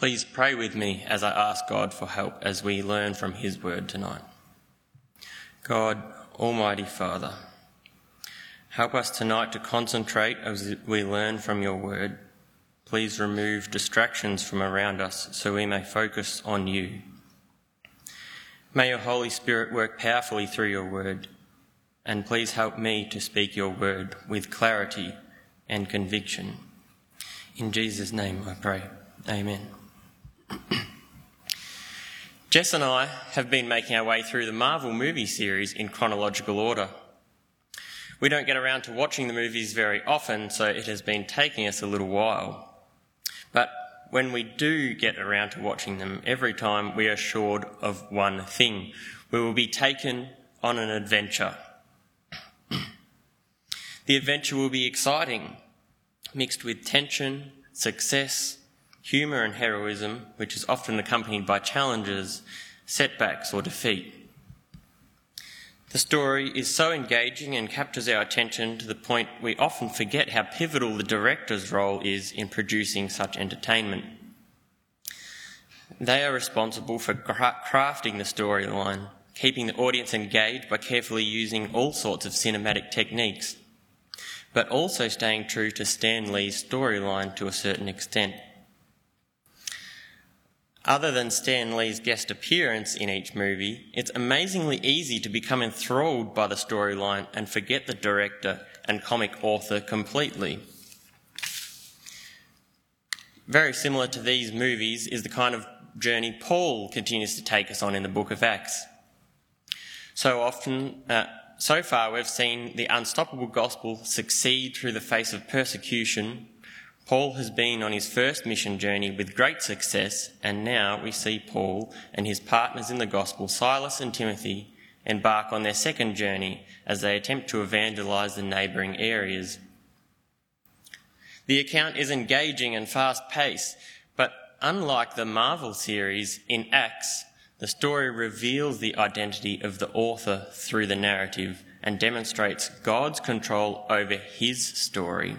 Please pray with me as I ask God for help as we learn from His word tonight. God, Almighty Father, help us tonight to concentrate as we learn from your word. Please remove distractions from around us so we may focus on you. May your Holy Spirit work powerfully through your word, and please help me to speak your word with clarity and conviction. In Jesus' name I pray. Amen. Jess and I have been making our way through the Marvel movie series in chronological order. We don't get around to watching the movies very often, so it has been taking us a little while. But when we do get around to watching them, every time we are assured of one thing we will be taken on an adventure. the adventure will be exciting, mixed with tension, success, humour and heroism, which is often accompanied by challenges, setbacks, or defeat. The story is so engaging and captures our attention to the point we often forget how pivotal the director's role is in producing such entertainment. They are responsible for crafting the storyline, keeping the audience engaged by carefully using all sorts of cinematic techniques, but also staying true to Stan Lee's storyline to a certain extent. Other than Stan Lee's guest appearance in each movie, it's amazingly easy to become enthralled by the storyline and forget the director and comic author completely. Very similar to these movies is the kind of journey Paul continues to take us on in the book of Acts. So often, uh, so far, we've seen the unstoppable gospel succeed through the face of persecution Paul has been on his first mission journey with great success, and now we see Paul and his partners in the gospel, Silas and Timothy, embark on their second journey as they attempt to evangelize the neighbouring areas. The account is engaging and fast paced, but unlike the Marvel series in Acts, the story reveals the identity of the author through the narrative and demonstrates God's control over his story.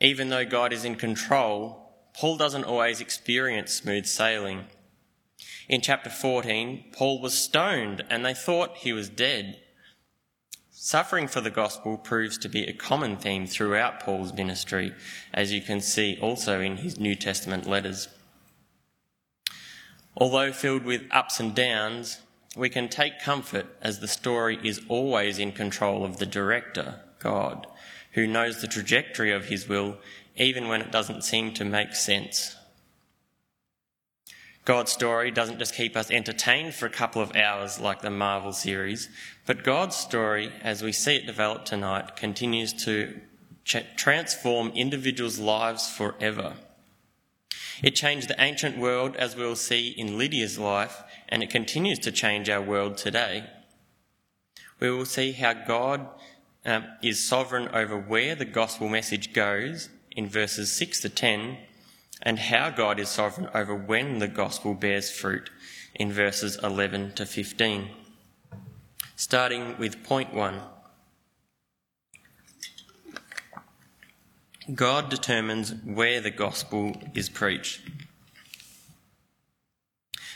Even though God is in control, Paul doesn't always experience smooth sailing. In chapter 14, Paul was stoned and they thought he was dead. Suffering for the gospel proves to be a common theme throughout Paul's ministry, as you can see also in his New Testament letters. Although filled with ups and downs, we can take comfort as the story is always in control of the director, God, who knows the trajectory of his will even when it doesn't seem to make sense. God's story doesn't just keep us entertained for a couple of hours like the Marvel series, but God's story, as we see it develop tonight, continues to transform individuals' lives forever. It changed the ancient world, as we'll see in Lydia's life, and it continues to change our world today. We will see how God um, is sovereign over where the gospel message goes in verses 6 to 10, and how God is sovereign over when the gospel bears fruit in verses 11 to 15. Starting with point one God determines where the gospel is preached.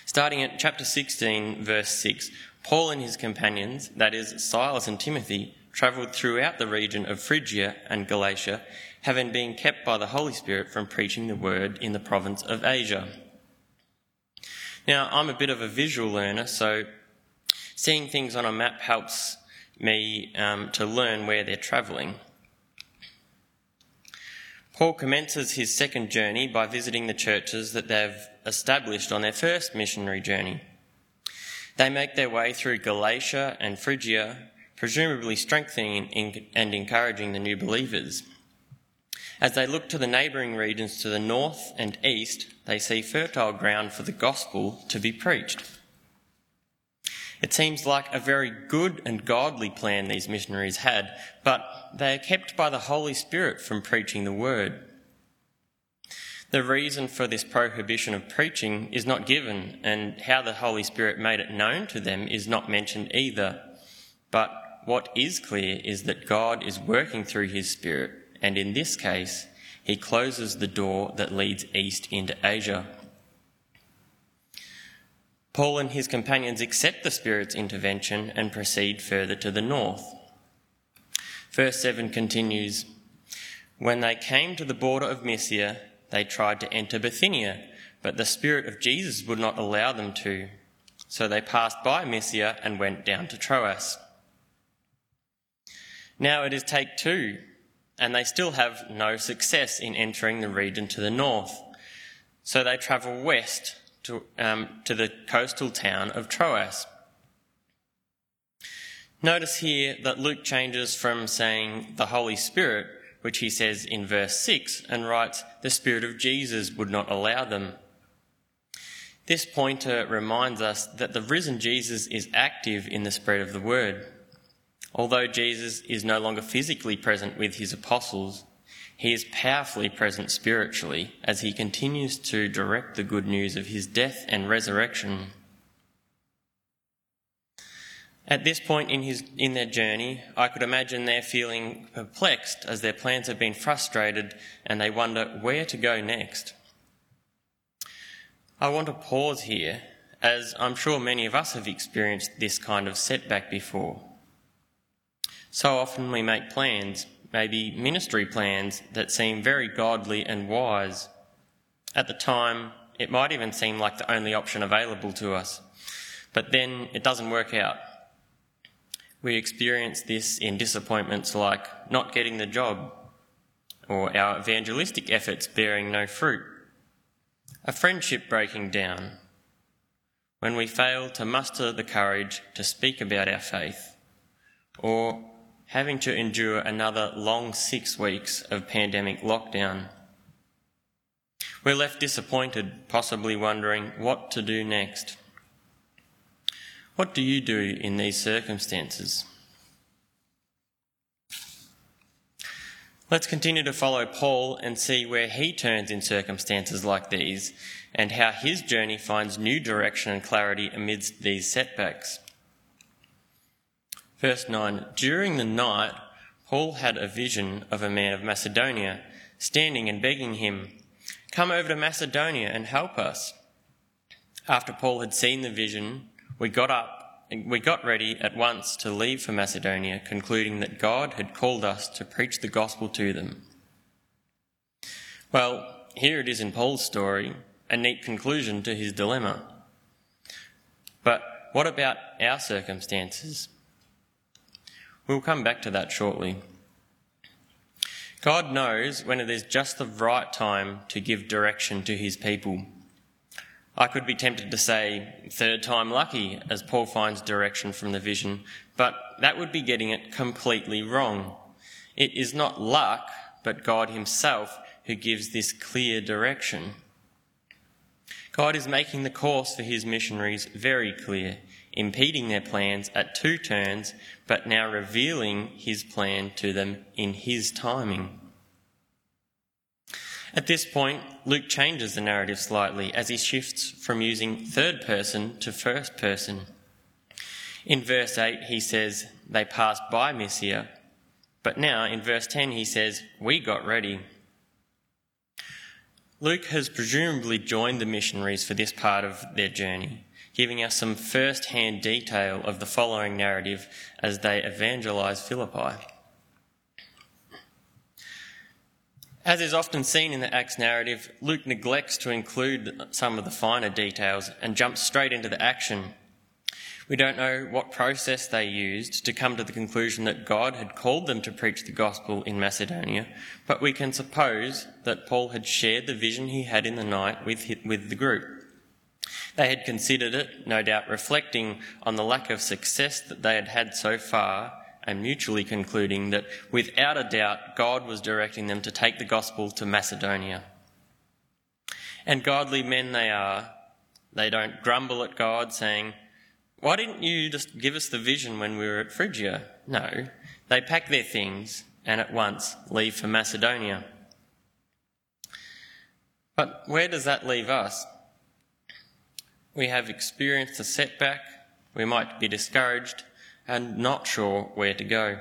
Starting at chapter 16, verse 6, Paul and his companions, that is, Silas and Timothy, travelled throughout the region of Phrygia and Galatia, having been kept by the Holy Spirit from preaching the word in the province of Asia. Now, I'm a bit of a visual learner, so seeing things on a map helps me um, to learn where they're travelling. Paul commences his second journey by visiting the churches that they've established on their first missionary journey. They make their way through Galatia and Phrygia, presumably strengthening and encouraging the new believers. As they look to the neighbouring regions to the north and east, they see fertile ground for the gospel to be preached. It seems like a very good and godly plan these missionaries had, but they are kept by the Holy Spirit from preaching the word. The reason for this prohibition of preaching is not given, and how the Holy Spirit made it known to them is not mentioned either. But what is clear is that God is working through his Spirit, and in this case, he closes the door that leads east into Asia. Paul and his companions accept the Spirit's intervention and proceed further to the north. Verse 7 continues When they came to the border of Mysia, they tried to enter Bithynia, but the Spirit of Jesus would not allow them to. So they passed by Mysia and went down to Troas. Now it is take two, and they still have no success in entering the region to the north. So they travel west to, um, to the coastal town of Troas. Notice here that Luke changes from saying the Holy Spirit, which he says in verse 6, and writes, the Spirit of Jesus would not allow them. This pointer reminds us that the risen Jesus is active in the spread of the word. Although Jesus is no longer physically present with his apostles, he is powerfully present spiritually as he continues to direct the good news of his death and resurrection. At this point in, his, in their journey, I could imagine they're feeling perplexed as their plans have been frustrated and they wonder where to go next. I want to pause here, as I'm sure many of us have experienced this kind of setback before. So often we make plans, maybe ministry plans that seem very godly and wise. At the time, it might even seem like the only option available to us, but then it doesn't work out. We experience this in disappointments like not getting the job or our evangelistic efforts bearing no fruit, a friendship breaking down, when we fail to muster the courage to speak about our faith, or having to endure another long six weeks of pandemic lockdown. We're left disappointed, possibly wondering what to do next. What do you do in these circumstances? Let's continue to follow Paul and see where he turns in circumstances like these and how his journey finds new direction and clarity amidst these setbacks. Verse 9 During the night, Paul had a vision of a man of Macedonia standing and begging him, Come over to Macedonia and help us. After Paul had seen the vision, we got up we got ready at once to leave for Macedonia, concluding that God had called us to preach the gospel to them. Well, here it is in Paul's story, a neat conclusion to his dilemma. But what about our circumstances? We'll come back to that shortly. God knows when it is just the right time to give direction to his people. I could be tempted to say third time lucky as Paul finds direction from the vision, but that would be getting it completely wrong. It is not luck, but God himself who gives this clear direction. God is making the course for his missionaries very clear impeding their plans at two turns, but now revealing his plan to them in his timing. At this point, Luke changes the narrative slightly as he shifts from using third person to first person. In verse 8, he says, They passed by Mysia, but now in verse 10, he says, We got ready. Luke has presumably joined the missionaries for this part of their journey giving us some first hand detail of the following narrative as they evangelize Philippi. As is often seen in the Acts narrative, Luke neglects to include some of the finer details and jumps straight into the action. We don't know what process they used to come to the conclusion that God had called them to preach the gospel in Macedonia, but we can suppose that Paul had shared the vision he had in the night with, with the group. They had considered it, no doubt reflecting on the lack of success that they had had so far, and mutually concluding that without a doubt God was directing them to take the gospel to Macedonia. And godly men they are, they don't grumble at God saying, Why didn't you just give us the vision when we were at Phrygia? No, they pack their things and at once leave for Macedonia. But where does that leave us? We have experienced a setback, we might be discouraged and not sure where to go.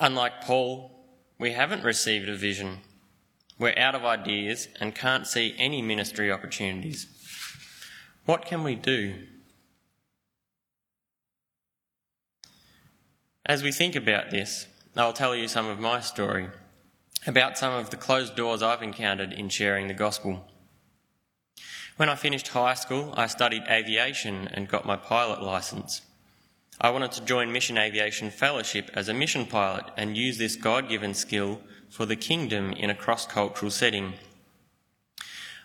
Unlike Paul, we haven't received a vision. We're out of ideas and can't see any ministry opportunities. What can we do? As we think about this, I'll tell you some of my story about some of the closed doors I've encountered in sharing the gospel. When I finished high school, I studied aviation and got my pilot license. I wanted to join Mission Aviation Fellowship as a mission pilot and use this God given skill for the kingdom in a cross cultural setting.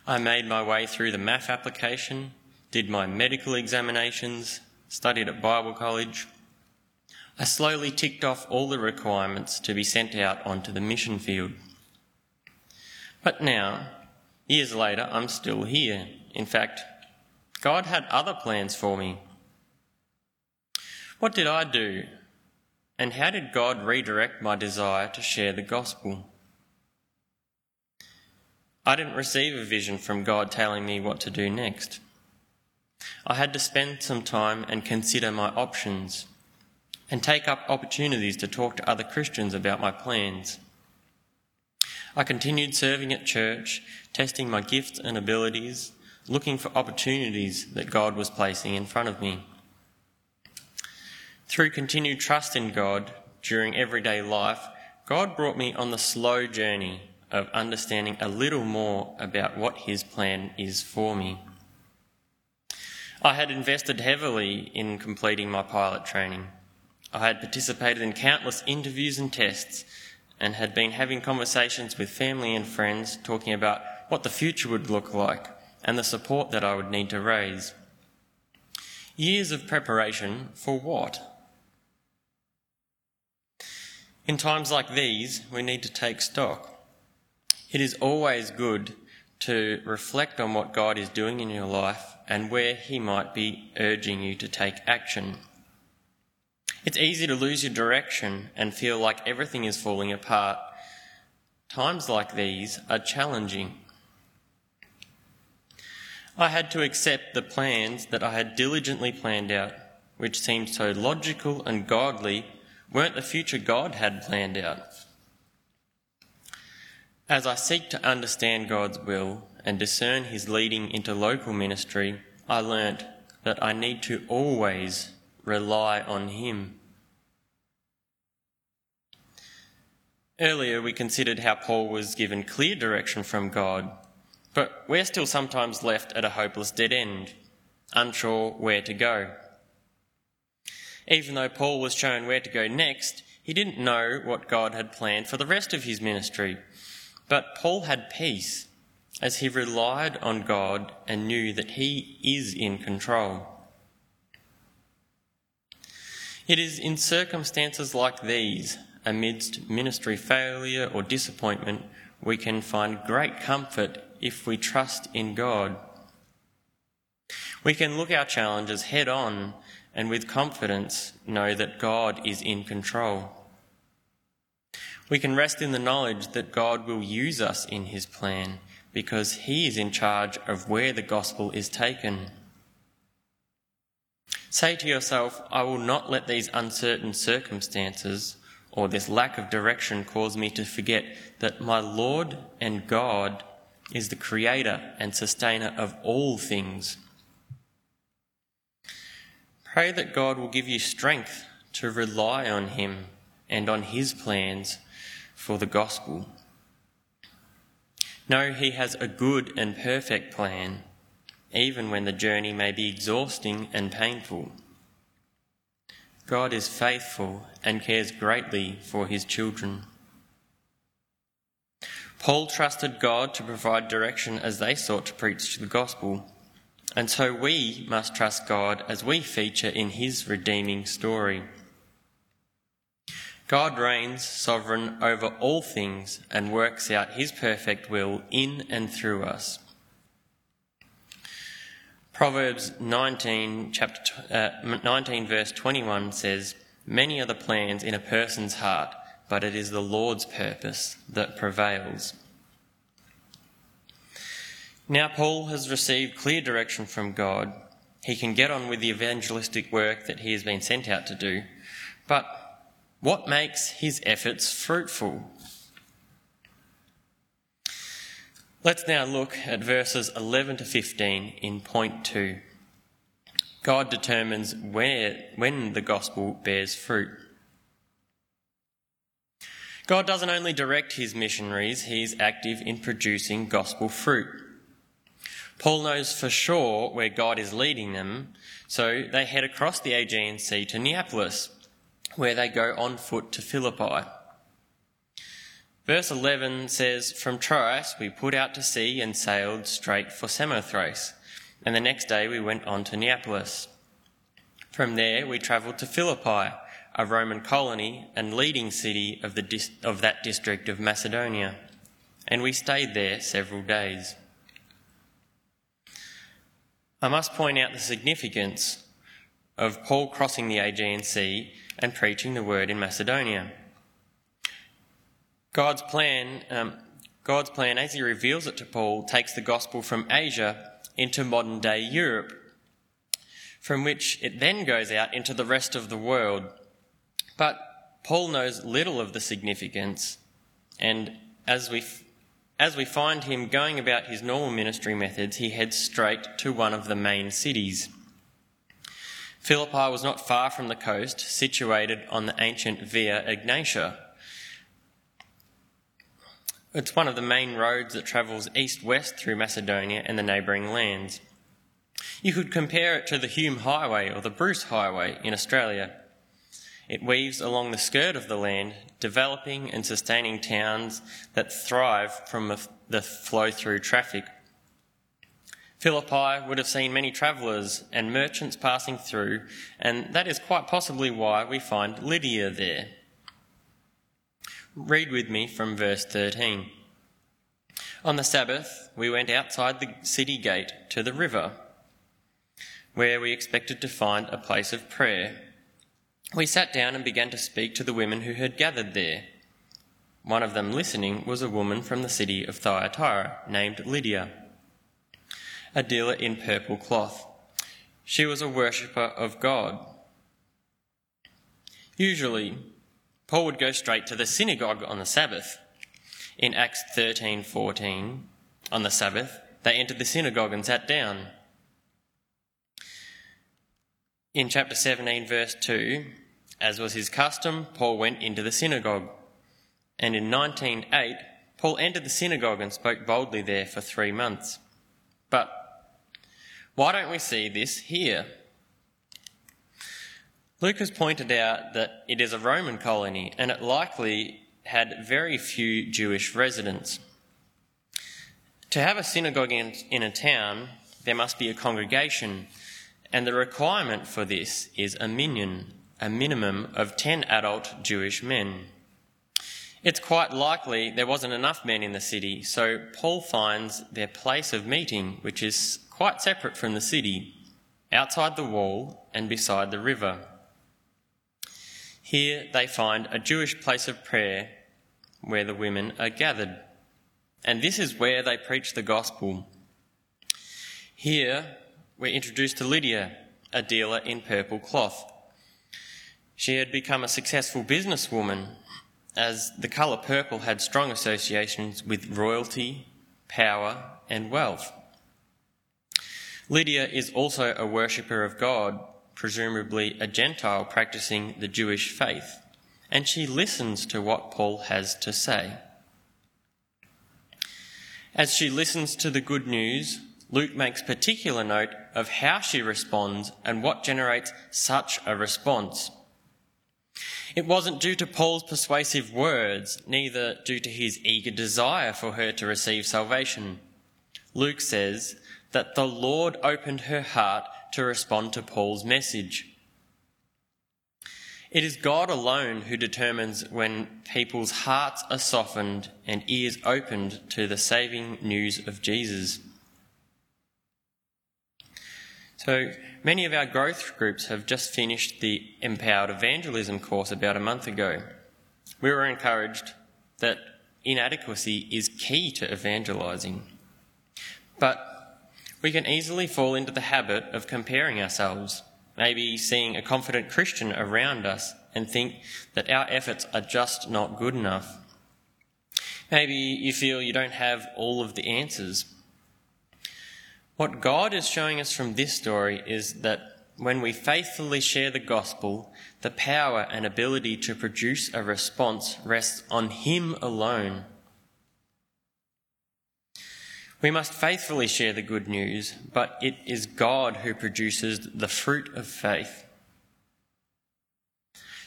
I made my way through the MAF application, did my medical examinations, studied at Bible college. I slowly ticked off all the requirements to be sent out onto the mission field. But now, years later, I'm still here. In fact, God had other plans for me. What did I do? And how did God redirect my desire to share the gospel? I didn't receive a vision from God telling me what to do next. I had to spend some time and consider my options and take up opportunities to talk to other Christians about my plans. I continued serving at church, testing my gifts and abilities, looking for opportunities that God was placing in front of me. Through continued trust in God during everyday life, God brought me on the slow journey of understanding a little more about what His plan is for me. I had invested heavily in completing my pilot training. I had participated in countless interviews and tests and had been having conversations with family and friends talking about what the future would look like and the support that I would need to raise. Years of preparation for what? In times like these, we need to take stock. It is always good to reflect on what God is doing in your life and where He might be urging you to take action. It's easy to lose your direction and feel like everything is falling apart. Times like these are challenging. I had to accept the plans that I had diligently planned out, which seemed so logical and godly weren't the future God had planned out. As I seek to understand God's will and discern His leading into local ministry, I learnt that I need to always rely on Him. Earlier, we considered how Paul was given clear direction from God, but we're still sometimes left at a hopeless dead end, unsure where to go. Even though Paul was shown where to go next, he didn't know what God had planned for the rest of his ministry. But Paul had peace as he relied on God and knew that he is in control. It is in circumstances like these, amidst ministry failure or disappointment, we can find great comfort if we trust in God. We can look our challenges head on and with confidence know that God is in control. We can rest in the knowledge that God will use us in his plan because he is in charge of where the gospel is taken. Say to yourself, I will not let these uncertain circumstances or this lack of direction cause me to forget that my Lord and God is the creator and sustainer of all things Pray that God will give you strength to rely on Him and on His plans for the gospel. Know He has a good and perfect plan, even when the journey may be exhausting and painful. God is faithful and cares greatly for His children. Paul trusted God to provide direction as they sought to preach the gospel. And so we must trust God as we feature in his redeeming story. God reigns sovereign over all things and works out his perfect will in and through us. Proverbs 19, chapter, uh, 19 verse 21 says, Many are the plans in a person's heart, but it is the Lord's purpose that prevails. Now, Paul has received clear direction from God. He can get on with the evangelistic work that he has been sent out to do, but what makes his efforts fruitful? Let's now look at verses 11 to 15 in point 2. God determines where, when the gospel bears fruit. God doesn't only direct his missionaries, he is active in producing gospel fruit. Paul knows for sure where God is leading them, so they head across the Aegean Sea to Neapolis, where they go on foot to Philippi. Verse 11 says, From Troas we put out to sea and sailed straight for Samothrace, and the next day we went on to Neapolis. From there we travelled to Philippi a Roman colony and leading city of, the of that district of Macedonia, and we stayed there several days. I must point out the significance of Paul crossing the Aegean Sea and preaching the word in Macedonia. God's plan, um, God's plan, as he reveals it to Paul, takes the gospel from Asia into modern day Europe, from which it then goes out into the rest of the world but Paul knows little of the significance, and as we, as we find him going about his normal ministry methods, he heads straight to one of the main cities. Philippi was not far from the coast, situated on the ancient Via Egnatia. It's one of the main roads that travels east west through Macedonia and the neighbouring lands. You could compare it to the Hume Highway or the Bruce Highway in Australia. It weaves along the skirt of the land, developing and sustaining towns that thrive from the flow through traffic. Philippi would have seen many travellers and merchants passing through, and that is quite possibly why we find Lydia there. Read with me from verse 13. On the Sabbath, we went outside the city gate to the river, where we expected to find a place of prayer we sat down and began to speak to the women who had gathered there. One of them listening was a woman from the city of Thyatira named Lydia, a dealer in purple cloth. She was a worshipper of God. Usually, Paul would go straight to the synagogue on the Sabbath. In Acts 13:14, on the Sabbath, they entered the synagogue and sat down in chapter 17, verse 2, as was his custom, Paul went into the synagogue. And in 19:8, Paul entered the synagogue and spoke boldly there for three months. But why don't we see this here? Luke has pointed out that it is a Roman colony and it likely had very few Jewish residents. To have a synagogue in, in a town, there must be a congregation and the requirement for this is a minyan, a minimum of 10 adult Jewish men. It's quite likely there wasn't enough men in the city, so Paul finds their place of meeting, which is quite separate from the city, outside the wall and beside the river. Here they find a Jewish place of prayer where the women are gathered. And this is where they preach the gospel. Here, we're introduced to Lydia, a dealer in purple cloth. She had become a successful businesswoman as the colour purple had strong associations with royalty, power, and wealth. Lydia is also a worshipper of God, presumably a Gentile practicing the Jewish faith, and she listens to what Paul has to say. As she listens to the good news, Luke makes particular note of how she responds and what generates such a response. It wasn't due to Paul's persuasive words, neither due to his eager desire for her to receive salvation. Luke says that the Lord opened her heart to respond to Paul's message. It is God alone who determines when people's hearts are softened and ears opened to the saving news of Jesus. So many of our growth groups have just finished the Empowered Evangelism course about a month ago. We were encouraged that inadequacy is key to evangelising. But we can easily fall into the habit of comparing ourselves, maybe seeing a confident Christian around us and think that our efforts are just not good enough. Maybe you feel you don't have all of the answers. What God is showing us from this story is that when we faithfully share the gospel, the power and ability to produce a response rests on Him alone. We must faithfully share the good news, but it is God who produces the fruit of faith.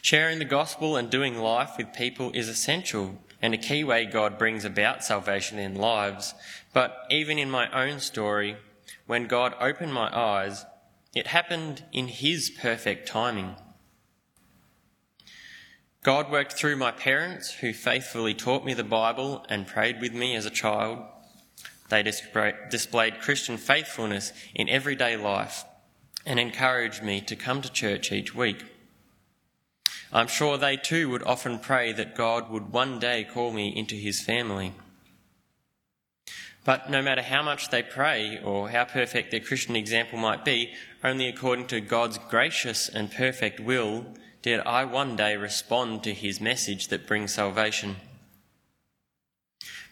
Sharing the gospel and doing life with people is essential and a key way God brings about salvation in lives. But even in my own story, when God opened my eyes, it happened in His perfect timing. God worked through my parents, who faithfully taught me the Bible and prayed with me as a child. They displayed Christian faithfulness in everyday life and encouraged me to come to church each week. I'm sure they too would often pray that God would one day call me into his family. But no matter how much they pray or how perfect their Christian example might be, only according to God's gracious and perfect will did I one day respond to his message that brings salvation.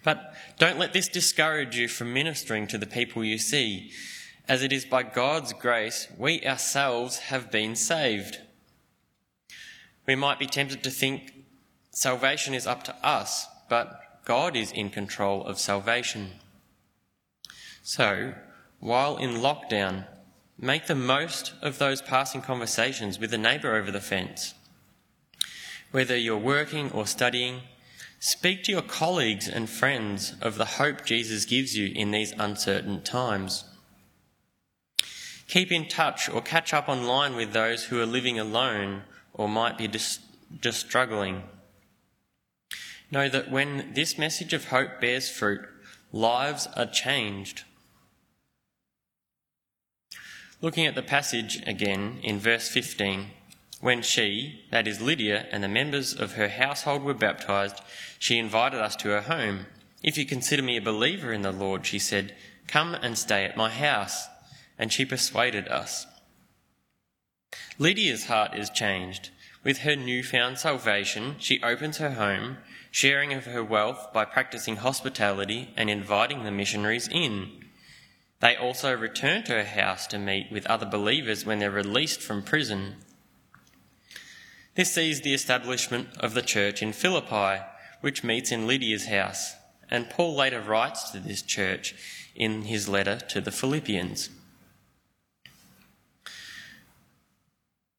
But don't let this discourage you from ministering to the people you see, as it is by God's grace we ourselves have been saved. We might be tempted to think salvation is up to us, but God is in control of salvation. So, while in lockdown, make the most of those passing conversations with a neighbour over the fence. Whether you're working or studying, speak to your colleagues and friends of the hope Jesus gives you in these uncertain times. Keep in touch or catch up online with those who are living alone or might be just, just struggling. Know that when this message of hope bears fruit, lives are changed. Looking at the passage again in verse 15, when she, that is Lydia, and the members of her household were baptized, she invited us to her home. If you consider me a believer in the Lord, she said, come and stay at my house. And she persuaded us. Lydia's heart is changed. With her newfound salvation, she opens her home, sharing of her wealth by practicing hospitality and inviting the missionaries in. They also return to her house to meet with other believers when they're released from prison. This sees the establishment of the church in Philippi, which meets in Lydia's house, and Paul later writes to this church in his letter to the Philippians.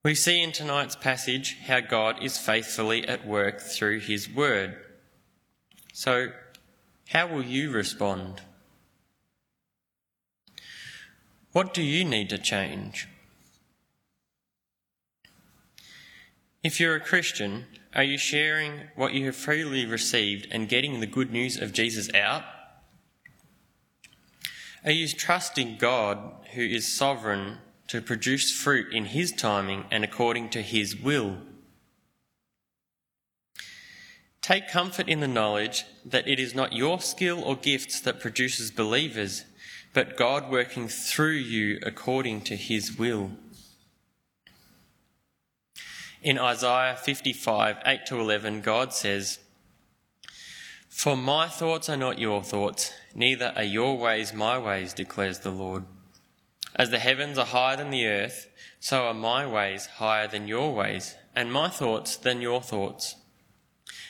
We see in tonight's passage how God is faithfully at work through his word. So, how will you respond? What do you need to change? If you're a Christian, are you sharing what you have freely received and getting the good news of Jesus out? Are you trusting God, who is sovereign to produce fruit in His timing and according to His will. Take comfort in the knowledge that it is not your skill or gifts that produces believers, but God working through you according to His will. In Isaiah 55, 8 to 11, God says, For my thoughts are not your thoughts, neither are your ways my ways, declares the Lord. As the heavens are higher than the earth, so are my ways higher than your ways, and my thoughts than your thoughts.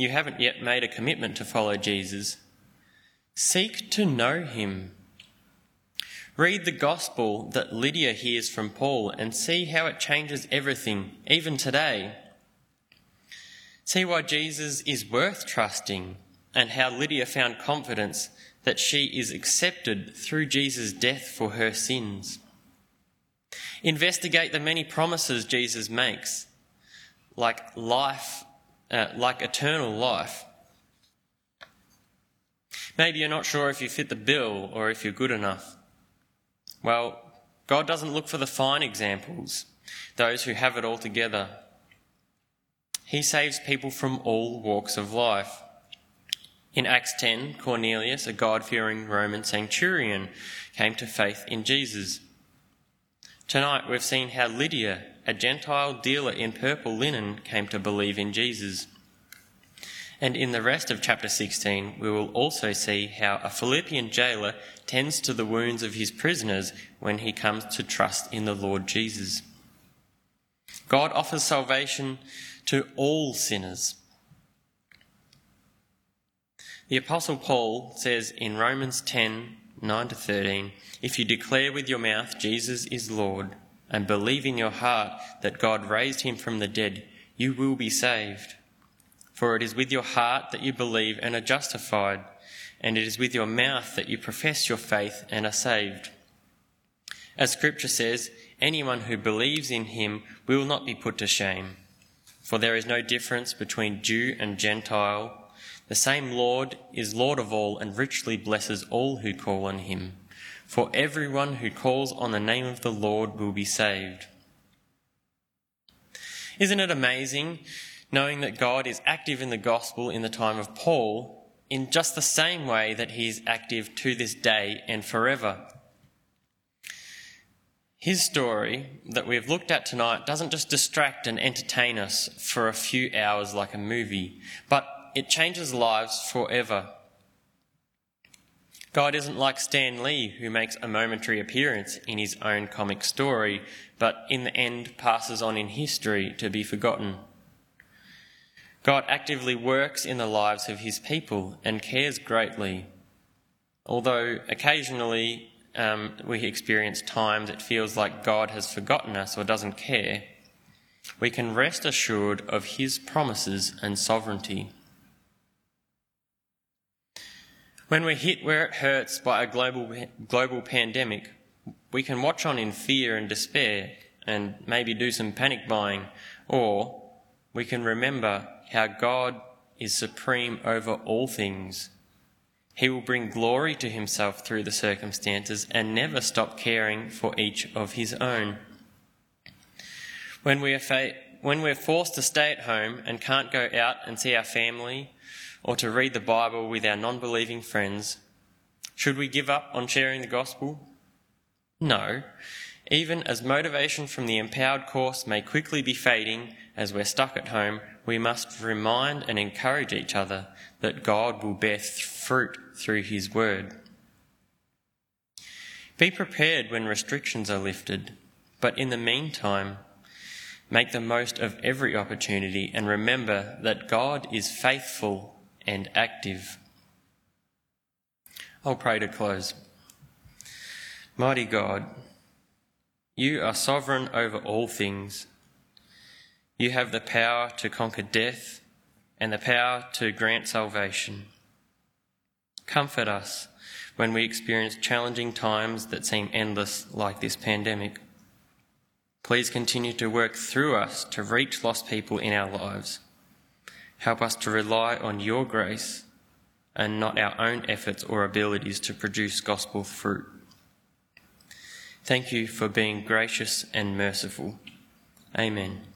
you haven't yet made a commitment to follow Jesus, seek to know him. Read the gospel that Lydia hears from Paul and see how it changes everything, even today. See why Jesus is worth trusting and how Lydia found confidence that she is accepted through Jesus' death for her sins. Investigate the many promises Jesus makes like life, uh, like eternal life. Maybe you're not sure if you fit the bill or if you're good enough. Well, God doesn't look for the fine examples, those who have it all together. He saves people from all walks of life. In Acts 10, Cornelius, a God fearing Roman centurion, came to faith in Jesus. Tonight we've seen how Lydia, a Gentile dealer in purple linen, came to believe in Jesus. And in the rest of chapter 16, we will also see how a Philippian jailer tends to the wounds of his prisoners when he comes to trust in the Lord Jesus. God offers salvation to all sinners. The Apostle Paul says in Romans 10 9 to 13, If you declare with your mouth Jesus is Lord, and believe in your heart that God raised him from the dead, you will be saved. For it is with your heart that you believe and are justified, and it is with your mouth that you profess your faith and are saved. As Scripture says, anyone who believes in him will not be put to shame. For there is no difference between Jew and Gentile. The same Lord is Lord of all and richly blesses all who call on him. For everyone who calls on the name of the Lord will be saved. Isn't it amazing knowing that God is active in the gospel in the time of Paul in just the same way that he is active to this day and forever. His story that we've looked at tonight doesn't just distract and entertain us for a few hours like a movie, but it changes lives forever. God isn't like Stan Lee, who makes a momentary appearance in his own comic story, but in the end passes on in history to be forgotten. God actively works in the lives of his people and cares greatly. Although occasionally um, we experience times it feels like God has forgotten us or doesn't care, we can rest assured of his promises and sovereignty. When we're hit where it hurts by a global, global pandemic, we can watch on in fear and despair and maybe do some panic buying, or we can remember how God is supreme over all things. He will bring glory to himself through the circumstances and never stop caring for each of his own. When we are fa- when we're forced to stay at home and can't go out and see our family or to read the Bible with our non believing friends, should we give up on sharing the gospel? No. Even as motivation from the empowered course may quickly be fading as we're stuck at home, we must remind and encourage each other that God will bear fruit through His Word. Be prepared when restrictions are lifted, but in the meantime, make the most of every opportunity and remember that God is faithful and active. I'll pray to close. Mighty God, you are sovereign over all things. You have the power to conquer death and the power to grant salvation. Comfort us when we experience challenging times that seem endless, like this pandemic. Please continue to work through us to reach lost people in our lives. Help us to rely on your grace and not our own efforts or abilities to produce gospel fruit. Thank you for being gracious and merciful. Amen.